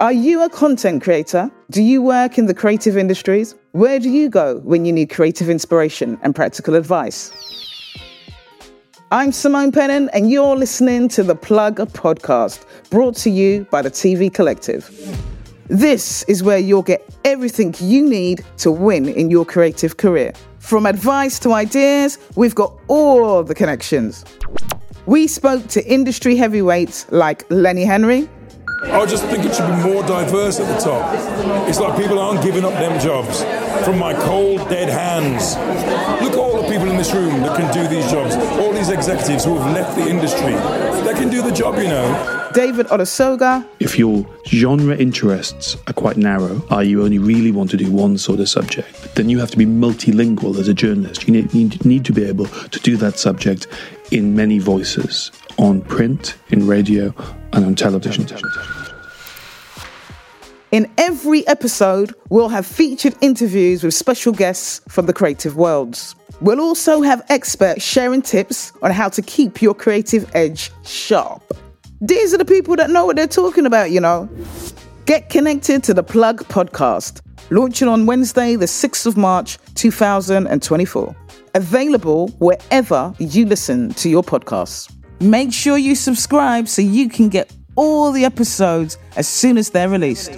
Are you a content creator? Do you work in the creative industries? Where do you go when you need creative inspiration and practical advice? I'm Simone Pennant, and you're listening to the Plug a Podcast, brought to you by the TV Collective. This is where you'll get everything you need to win in your creative career. From advice to ideas, we've got all the connections. We spoke to industry heavyweights like Lenny Henry, I just think it should be more diverse at the top. It's like people aren't giving up them jobs from my cold, dead hands. Look at all the people in this room that can do these jobs. All these executives who have left the industry. They can do the job, you know. David Olusoga. If your genre interests are quite narrow, i.e., you only really want to do one sort of subject, then you have to be multilingual as a journalist. You need, need, need to be able to do that subject in many voices on print, in radio, and on television. In every episode, we'll have featured interviews with special guests from the creative worlds. We'll also have experts sharing tips on how to keep your creative edge sharp. These are the people that know what they're talking about, you know. Get connected to the Plug podcast, launching on Wednesday, the 6th of March, 2024. Available wherever you listen to your podcasts. Make sure you subscribe so you can get all the episodes as soon as they're released.